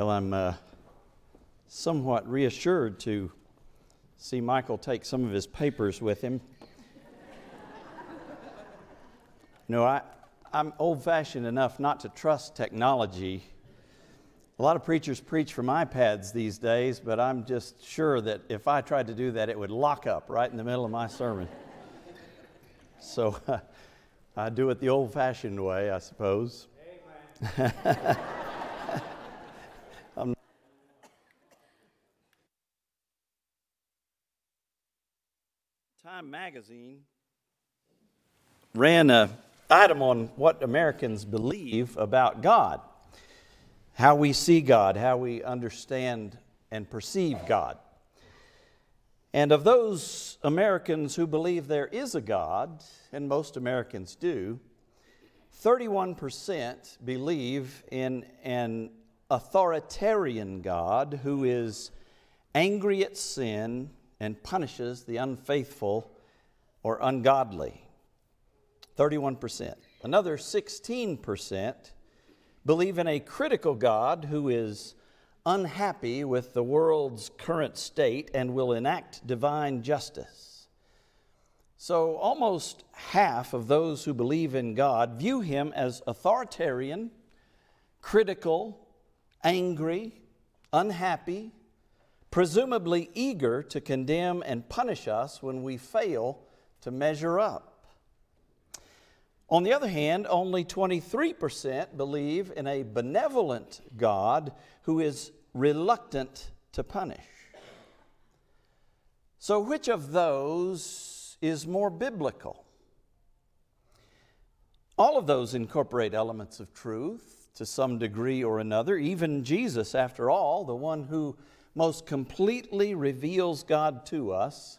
Well, I'm uh, somewhat reassured to see Michael take some of his papers with him. no, I, I'm old fashioned enough not to trust technology. A lot of preachers preach from iPads these days, but I'm just sure that if I tried to do that, it would lock up right in the middle of my sermon. So I do it the old fashioned way, I suppose. Time magazine ran an item on what Americans believe about God, how we see God, how we understand and perceive God. And of those Americans who believe there is a God, and most Americans do, 31% believe in an authoritarian God who is angry at sin and punishes the unfaithful or ungodly. 31%. Another 16% believe in a critical God who is unhappy with the world's current state and will enact divine justice. So, almost half of those who believe in God view him as authoritarian, critical, angry, unhappy, presumably eager to condemn and punish us when we fail to measure up. On the other hand, only 23% believe in a benevolent God who is reluctant to punish. So, which of those is more biblical? All of those incorporate elements of truth to some degree or another. Even Jesus, after all, the one who most completely reveals God to us,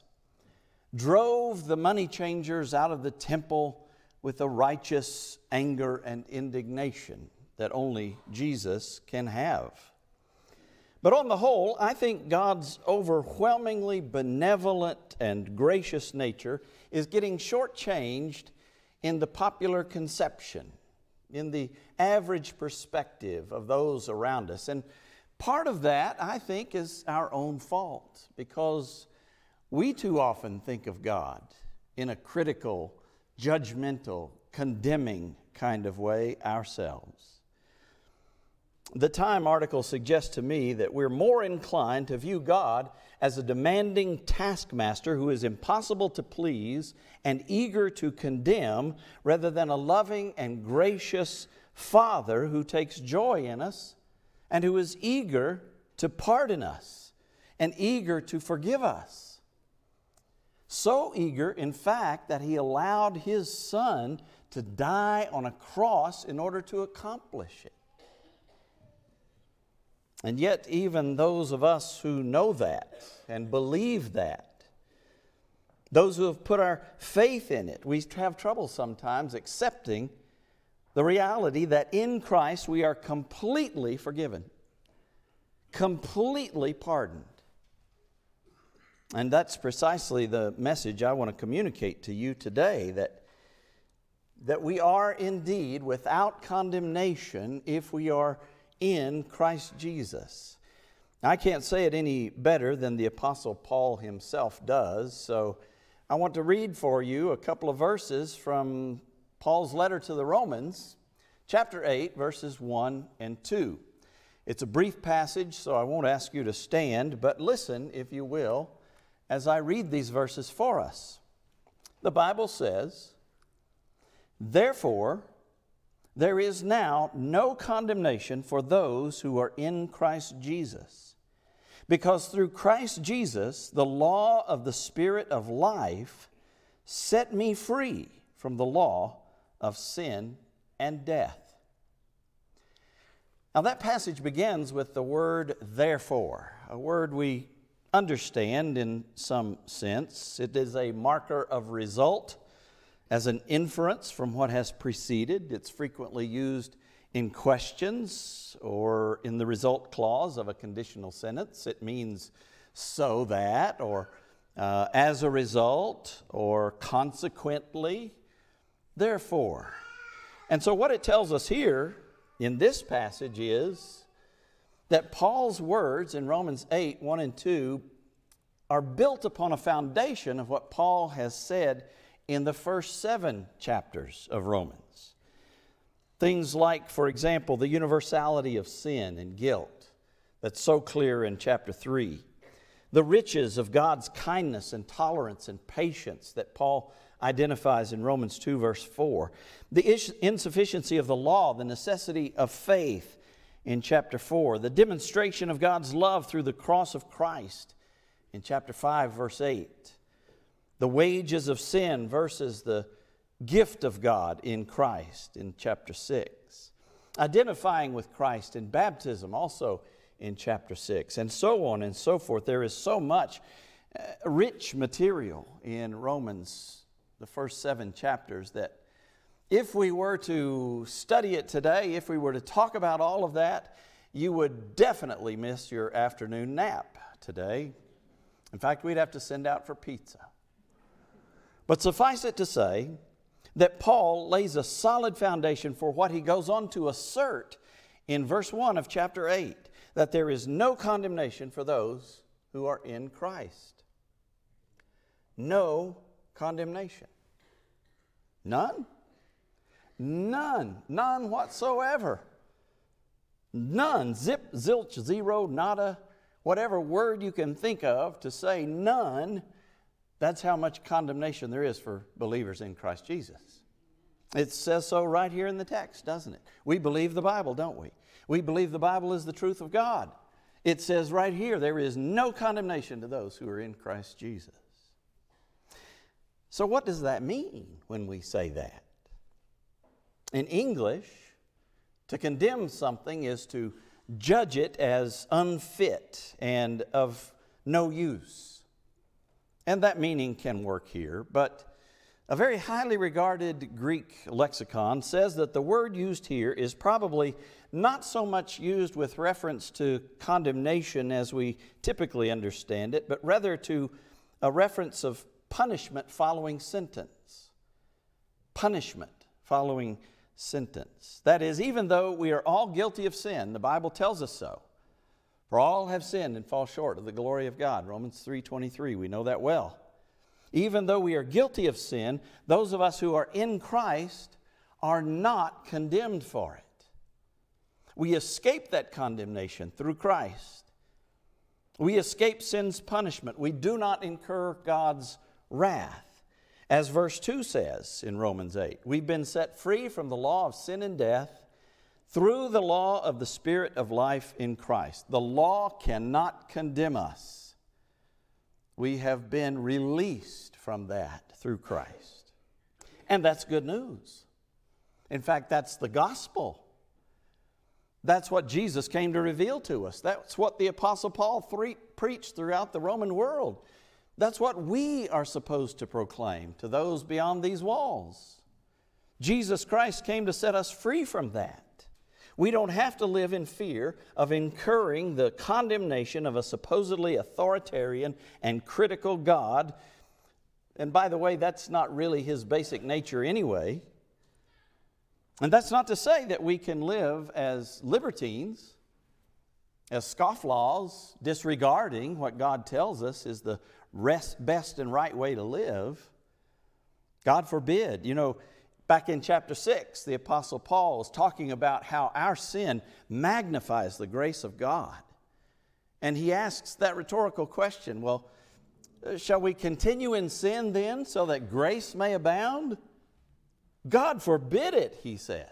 drove the money changers out of the temple with a righteous anger and indignation that only Jesus can have. But on the whole, I think God's overwhelmingly benevolent and gracious nature is getting shortchanged in the popular conception, in the average perspective of those around us. And Part of that, I think, is our own fault because we too often think of God in a critical, judgmental, condemning kind of way ourselves. The Time article suggests to me that we're more inclined to view God as a demanding taskmaster who is impossible to please and eager to condemn rather than a loving and gracious Father who takes joy in us and who is eager to pardon us and eager to forgive us. So eager, in fact, that he allowed his son to die on a cross in order to accomplish it. And yet, even those of us who know that and believe that, those who have put our faith in it, we have trouble sometimes accepting the reality that in Christ we are completely forgiven, completely pardoned. And that's precisely the message I want to communicate to you today that, that we are indeed without condemnation if we are in Christ Jesus. I can't say it any better than the Apostle Paul himself does, so I want to read for you a couple of verses from Paul's letter to the Romans, chapter 8, verses 1 and 2. It's a brief passage, so I won't ask you to stand, but listen, if you will, as I read these verses for us. The Bible says, Therefore, there is now no condemnation for those who are in Christ Jesus. Because through Christ Jesus, the law of the Spirit of life set me free from the law of sin and death. Now, that passage begins with the word therefore, a word we understand in some sense. It is a marker of result as an inference from what has preceded. It's frequently used in questions or in the result clause of a conditional sentence. It means so that, or uh, as a result, or consequently, therefore. And so, what it tells us here in this passage is that Paul's words in Romans 8 1 and 2 are built upon a foundation of what Paul has said in the first seven chapters of Romans. Things like, for example, the universality of sin and guilt, that's so clear in chapter 3. The riches of God's kindness and tolerance and patience that Paul identifies in Romans 2, verse 4. The insufficiency of the law, the necessity of faith in chapter 4. The demonstration of God's love through the cross of Christ in chapter 5, verse 8. The wages of sin versus the gift of God in Christ in chapter 6. Identifying with Christ in baptism also in chapter 6, and so on and so forth. There is so much uh, rich material in Romans, the first seven chapters, that if we were to study it today, if we were to talk about all of that, you would definitely miss your afternoon nap today. In fact, we'd have to send out for pizza. But suffice it to say that Paul lays a solid foundation for what he goes on to assert in verse 1 of chapter 8 that there is no condemnation for those who are in Christ. No condemnation. None. None. None whatsoever. None. Zip, zilch, zero, nada, whatever word you can think of to say none. That's how much condemnation there is for believers in Christ Jesus. It says so right here in the text, doesn't it? We believe the Bible, don't we? We believe the Bible is the truth of God. It says right here, there is no condemnation to those who are in Christ Jesus. So, what does that mean when we say that? In English, to condemn something is to judge it as unfit and of no use. And that meaning can work here, but a very highly regarded Greek lexicon says that the word used here is probably not so much used with reference to condemnation as we typically understand it, but rather to a reference of punishment following sentence. Punishment following sentence. That is, even though we are all guilty of sin, the Bible tells us so. For all have sinned and fall short of the glory of God. Romans 3:23, we know that well. Even though we are guilty of sin, those of us who are in Christ are not condemned for it. We escape that condemnation through Christ. We escape sin's punishment. We do not incur God's wrath. As verse 2 says in Romans 8, we've been set free from the law of sin and death through the law of the Spirit of life in Christ. The law cannot condemn us we have been released from that through Christ. And that's good news. In fact, that's the gospel. That's what Jesus came to reveal to us. That's what the Apostle Paul preached throughout the Roman world. That's what we are supposed to proclaim to those beyond these walls. Jesus Christ came to set us free from that. We don't have to live in fear of incurring the condemnation of a supposedly authoritarian and critical God. And by the way, that's not really his basic nature anyway. And that's not to say that we can live as libertines, as scofflaws, disregarding what God tells us is the rest, best and right way to live. God forbid. You know, Back in chapter 6, the Apostle Paul is talking about how our sin magnifies the grace of God. And he asks that rhetorical question well, uh, shall we continue in sin then so that grace may abound? God forbid it, he says,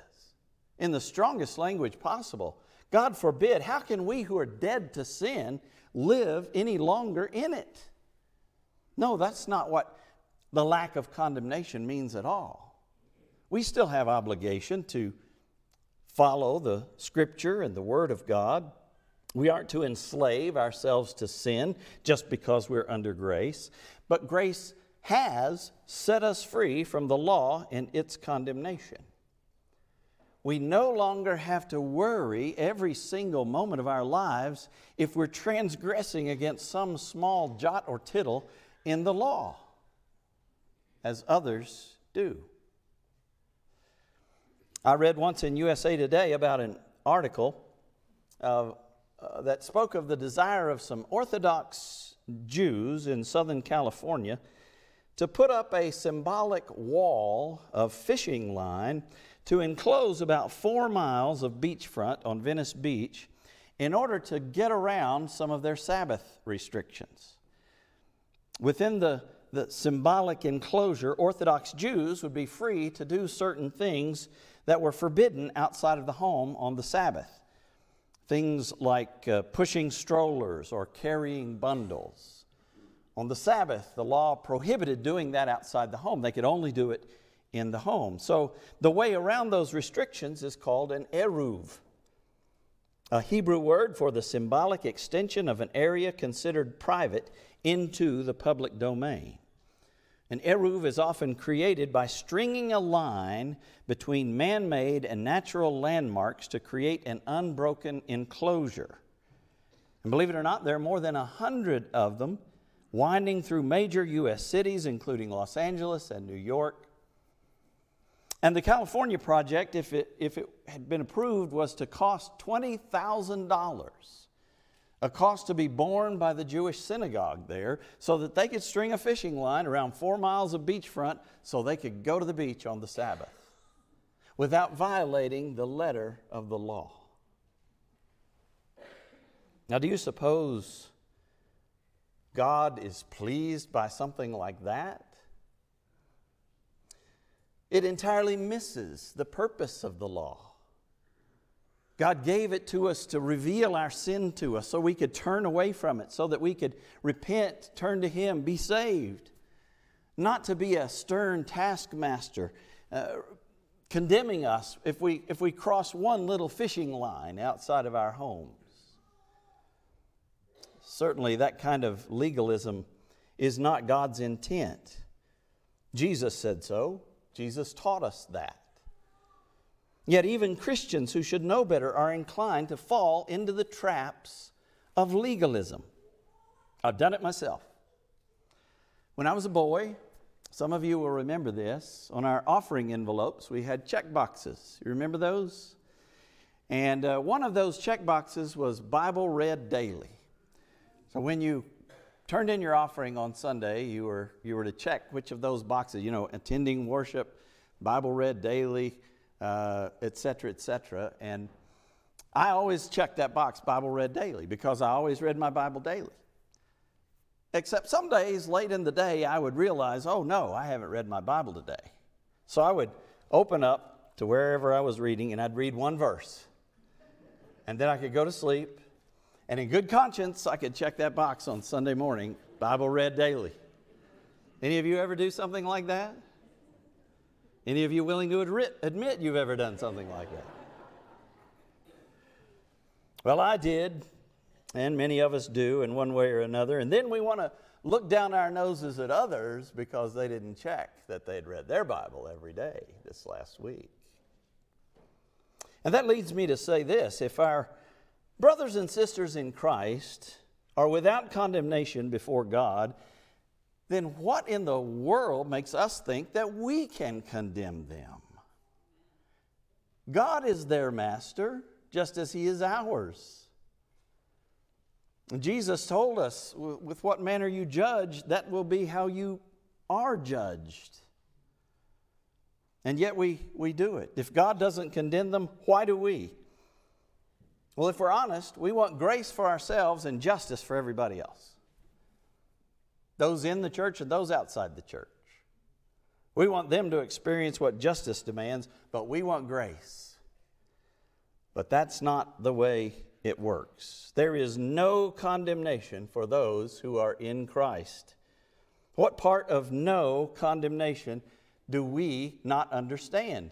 in the strongest language possible. God forbid. How can we who are dead to sin live any longer in it? No, that's not what the lack of condemnation means at all we still have obligation to follow the scripture and the word of God. We aren't to enslave ourselves to sin just because we're under grace, but grace has set us free from the law and its condemnation. We no longer have to worry every single moment of our lives if we're transgressing against some small jot or tittle in the law, as others do. I read once in USA Today about an article uh, that spoke of the desire of some Orthodox Jews in Southern California to put up a symbolic wall of fishing line to enclose about four miles of beachfront on Venice Beach in order to get around some of their Sabbath restrictions. Within the, the symbolic enclosure, Orthodox Jews would be free to do certain things that were forbidden outside of the home on the Sabbath. Things like uh, pushing strollers or carrying bundles. On the Sabbath, the law prohibited doing that outside the home. They could only do it in the home. So the way around those restrictions is called an eruv, a Hebrew word for the symbolic extension of an area considered private into the public domain. An eruv is often created by stringing a line between man made and natural landmarks to create an unbroken enclosure. And believe it or not, there are more than a hundred of them winding through major U.S. cities, including Los Angeles and New York. And the California project, if it, if it had been approved, was to cost $20,000 a cost to be borne by the Jewish synagogue there so that they could string a fishing line around four miles of beachfront so they could go to the beach on the Sabbath without violating the letter of the law. Now, do you suppose God is pleased by something like that? It entirely misses the purpose of the law. God gave it to us to reveal our sin to us so we could turn away from it, so that we could repent, turn to Him, be saved. Not to be a stern taskmaster uh, condemning us if we, if we cross one little fishing line outside of our homes. Certainly, that kind of legalism is not God's intent. Jesus said so, Jesus taught us that. Yet, even Christians who should know better are inclined to fall into the traps of legalism. I've done it myself. When I was a boy, some of you will remember this, on our offering envelopes, we had check boxes. You remember those? And uh, one of those check boxes was Bible read daily. So when you turned in your offering on Sunday, you were, you were to check which of those boxes, you know, attending worship, Bible read daily, uh, etc. Et and I always checked that box, Bible read daily, because I always read my Bible daily. Except some days late in the day, I would realize, oh no, I haven't read my Bible today. So I would open up to wherever I was reading and I'd read one verse. And then I could go to sleep. And in good conscience, I could check that box on Sunday morning, Bible read daily. Any of you ever do something like that? Any of you willing to admit you've ever done something like that? Well, I did, and many of us do in one way or another. And then we want to look down our noses at others because they didn't check that they'd read their Bible every day this last week. And that leads me to say this if our brothers and sisters in Christ are without condemnation before God, then what in the world makes us think that we can condemn them? God is their master, just as He is ours. Jesus told us, with what manner you judge, that will be how you are judged. And yet we, we do it. If God doesn't condemn them, why do we? Well, if we're honest, we want grace for ourselves and justice for everybody else those in the church and those outside the church. We want them to experience what justice demands, but we want grace. But that's not the way it works. There is no condemnation for those who are in Christ. What part of no condemnation do we not understand?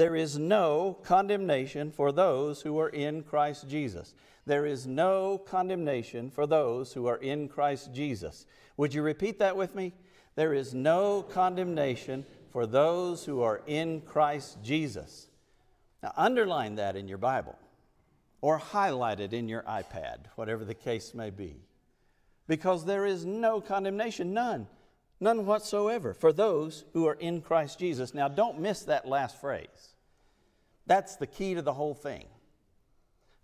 There is no condemnation for those who are in Christ Jesus. There is no condemnation for those who are in Christ Jesus. Would you repeat that with me? There is no condemnation for those who are in Christ Jesus. Now, underline that in your Bible or highlight it in your iPad, whatever the case may be. Because there is no condemnation, none, none whatsoever, for those who are in Christ Jesus. Now, don't miss that last phrase. That's the key to the whole thing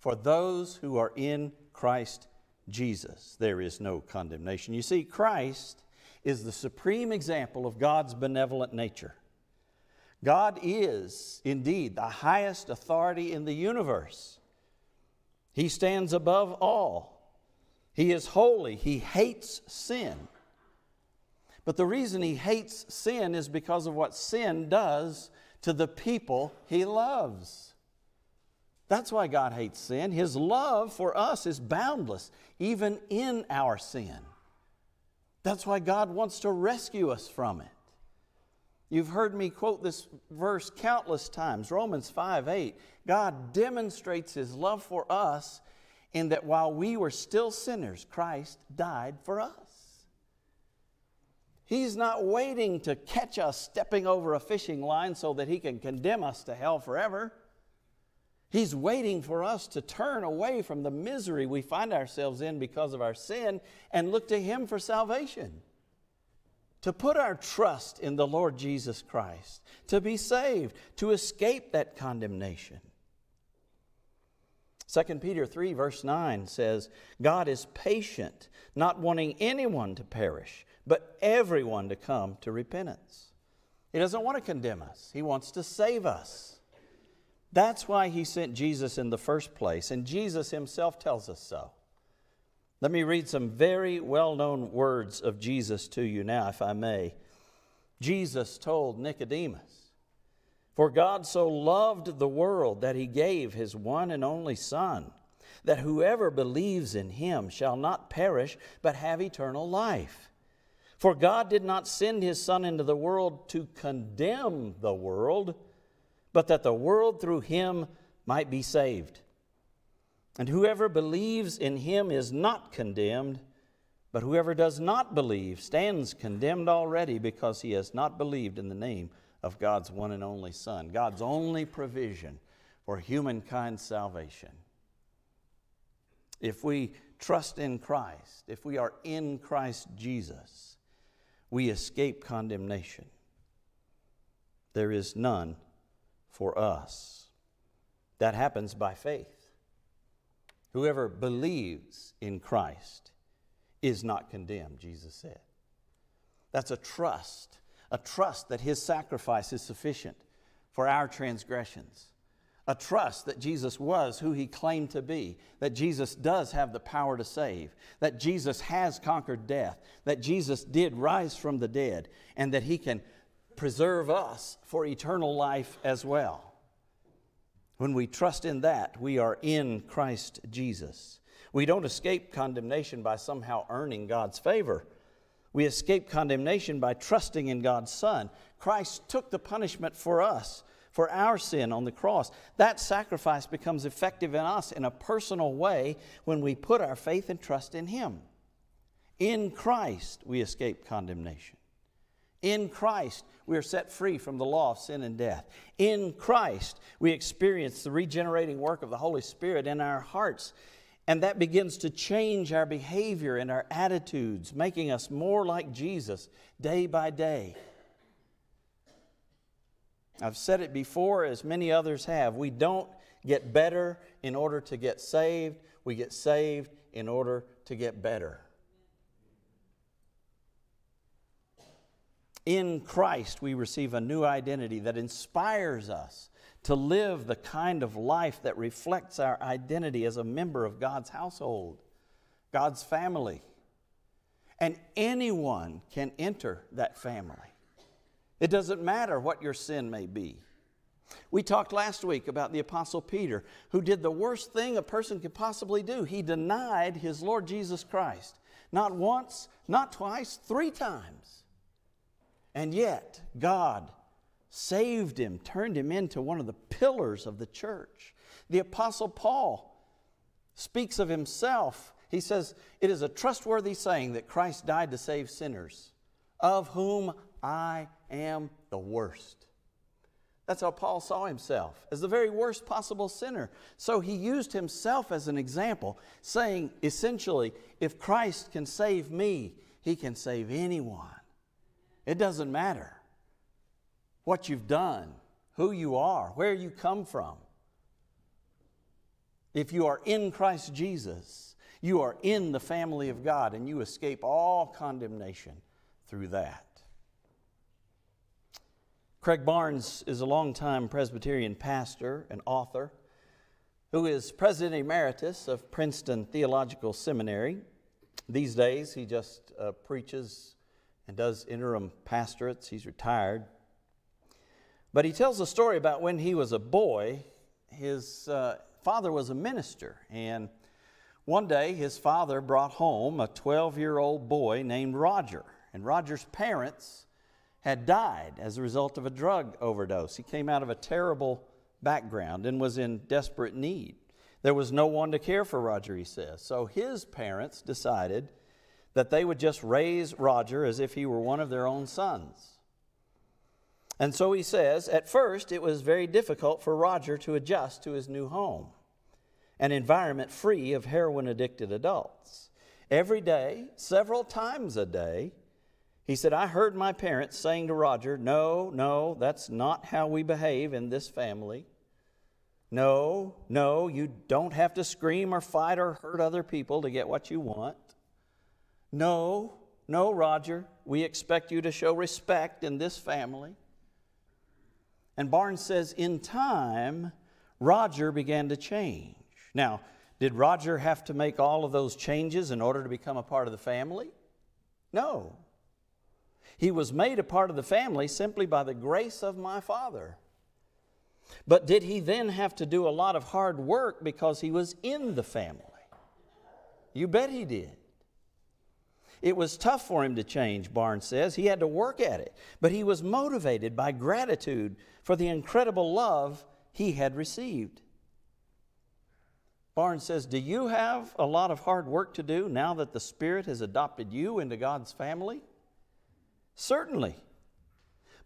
for those who are in Christ Jesus, there is no condemnation. You see, Christ is the supreme example of God's benevolent nature. God is indeed the highest authority in the universe. He stands above all. He is holy. He hates sin. But the reason he hates sin is because of what sin does to the people he loves. That's why God hates sin. His love for us is boundless, even in our sin. That's why God wants to rescue us from it. You've heard me quote this verse countless times Romans 5 8. God demonstrates his love for us in that while we were still sinners, Christ died for us. He's not waiting to catch us stepping over a fishing line so that he can condemn us to hell forever. He's waiting for us to turn away from the misery we find ourselves in because of our sin and look to Him for salvation. To put our trust in the Lord Jesus Christ, to be saved, to escape that condemnation. 2 Peter 3, verse 9 says, God is patient, not wanting anyone to perish, but everyone to come to repentance. He doesn't want to condemn us, He wants to save us. That's why he sent Jesus in the first place, and Jesus himself tells us so. Let me read some very well known words of Jesus to you now, if I may. Jesus told Nicodemus, For God so loved the world that he gave his one and only Son, that whoever believes in him shall not perish, but have eternal life. For God did not send his Son into the world to condemn the world but that the world through him might be saved. And whoever believes in him is not condemned, but whoever does not believe stands condemned already because he has not believed in the name of God's one and only Son, God's only provision for humankind's salvation. If we trust in Christ, if we are in Christ Jesus, we escape condemnation. There is none for us. That happens by faith. Whoever believes in Christ is not condemned, Jesus said. That's a trust, a trust that his sacrifice is sufficient for our transgressions. A trust that Jesus was who he claimed to be, that Jesus does have the power to save, that Jesus has conquered death, that Jesus did rise from the dead, and that he can preserve us for eternal life as well. When we trust in that, we are in Christ Jesus. We don't escape condemnation by somehow earning God's favor. We escape condemnation by trusting in God's Son. Christ took the punishment for us, for our sin on the cross. That sacrifice becomes effective in us in a personal way when we put our faith and trust in Him. In Christ, we escape condemnation. In Christ, we are set free from the law of sin and death. In Christ, we experience the regenerating work of the Holy Spirit in our hearts, and that begins to change our behavior and our attitudes, making us more like Jesus day by day. I've said it before, as many others have. We don't get better in order to get saved, we get saved in order to get better. In Christ, we receive a new identity that inspires us to live the kind of life that reflects our identity as a member of God's household, God's family. And anyone can enter that family. It doesn't matter what your sin may be. We talked last week about the Apostle Peter, who did the worst thing a person could possibly do. He denied his Lord Jesus Christ. Not once, not twice, three times. And yet, God saved him, turned him into one of the pillars of the church. The Apostle Paul speaks of himself. He says, It is a trustworthy saying that Christ died to save sinners, of whom I am the worst. That's how Paul saw himself, as the very worst possible sinner. So he used himself as an example, saying essentially, if Christ can save me, he can save anyone. It doesn't matter what you've done, who you are, where you come from. If you are in Christ Jesus, you are in the family of God and you escape all condemnation through that. Craig Barnes is a longtime Presbyterian pastor and author who is president emeritus of Princeton Theological Seminary. These days, he just uh, preaches and does interim pastorates. He's retired. But he tells a story about when he was a boy. His uh, father was a minister, and one day his father brought home a 12 year old boy named Roger. And Roger's parents had died as a result of a drug overdose. He came out of a terrible background and was in desperate need. There was no one to care for Roger, he says. So his parents decided that they would just raise Roger as if he were one of their own sons. And so he says, at first it was very difficult for Roger to adjust to his new home, an environment free of heroin addicted adults. Every day, several times a day, he said, I heard my parents saying to Roger, No, no, that's not how we behave in this family. No, no, you don't have to scream or fight or hurt other people to get what you want. No, no, Roger, we expect you to show respect in this family. And Barnes says, in time, Roger began to change. Now, did Roger have to make all of those changes in order to become a part of the family? No. He was made a part of the family simply by the grace of my Father. But did he then have to do a lot of hard work because he was in the family? You bet he did. It was tough for him to change, Barnes says. He had to work at it, but he was motivated by gratitude for the incredible love he had received. Barnes says, Do you have a lot of hard work to do now that the Spirit has adopted you into God's family? Certainly,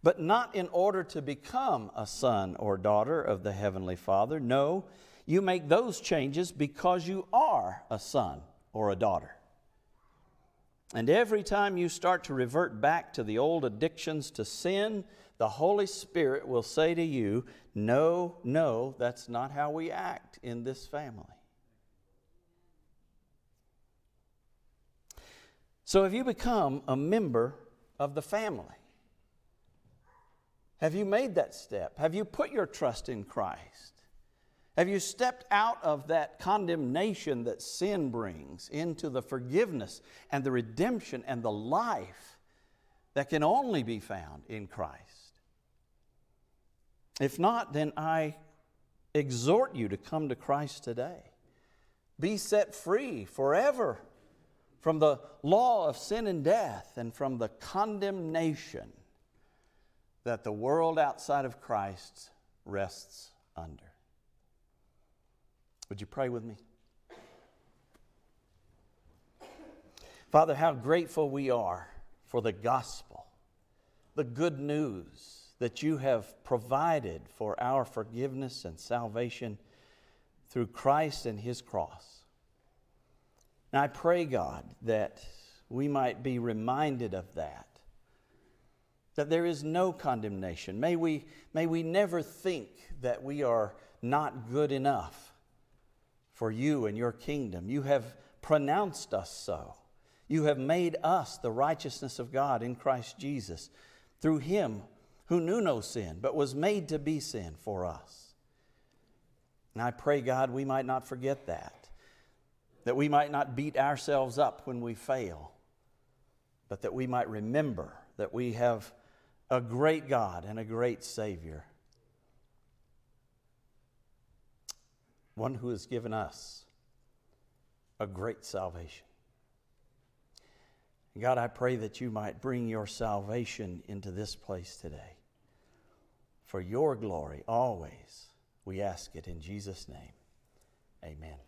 but not in order to become a son or daughter of the Heavenly Father. No, you make those changes because you are a son or a daughter. And every time you start to revert back to the old addictions to sin, the Holy Spirit will say to you, No, no, that's not how we act in this family. So, have you become a member of the family? Have you made that step? Have you put your trust in Christ? Have you stepped out of that condemnation that sin brings into the forgiveness and the redemption and the life that can only be found in Christ? If not, then I exhort you to come to Christ today. Be set free forever from the law of sin and death and from the condemnation that the world outside of Christ rests under. Would you pray with me? Father, how grateful we are for the gospel, the good news that you have provided for our forgiveness and salvation through Christ and his cross. And I pray, God, that we might be reminded of that, that there is no condemnation. May we, may we never think that we are not good enough for you and your kingdom. You have pronounced us so. You have made us the righteousness of God in Christ Jesus through him who knew no sin, but was made to be sin for us. And I pray, God, we might not forget that, that we might not beat ourselves up when we fail, but that we might remember that we have a great God and a great Savior one who has given us a great salvation. God, I pray that you might bring your salvation into this place today. For your glory, always, we ask it in Jesus' name. Amen.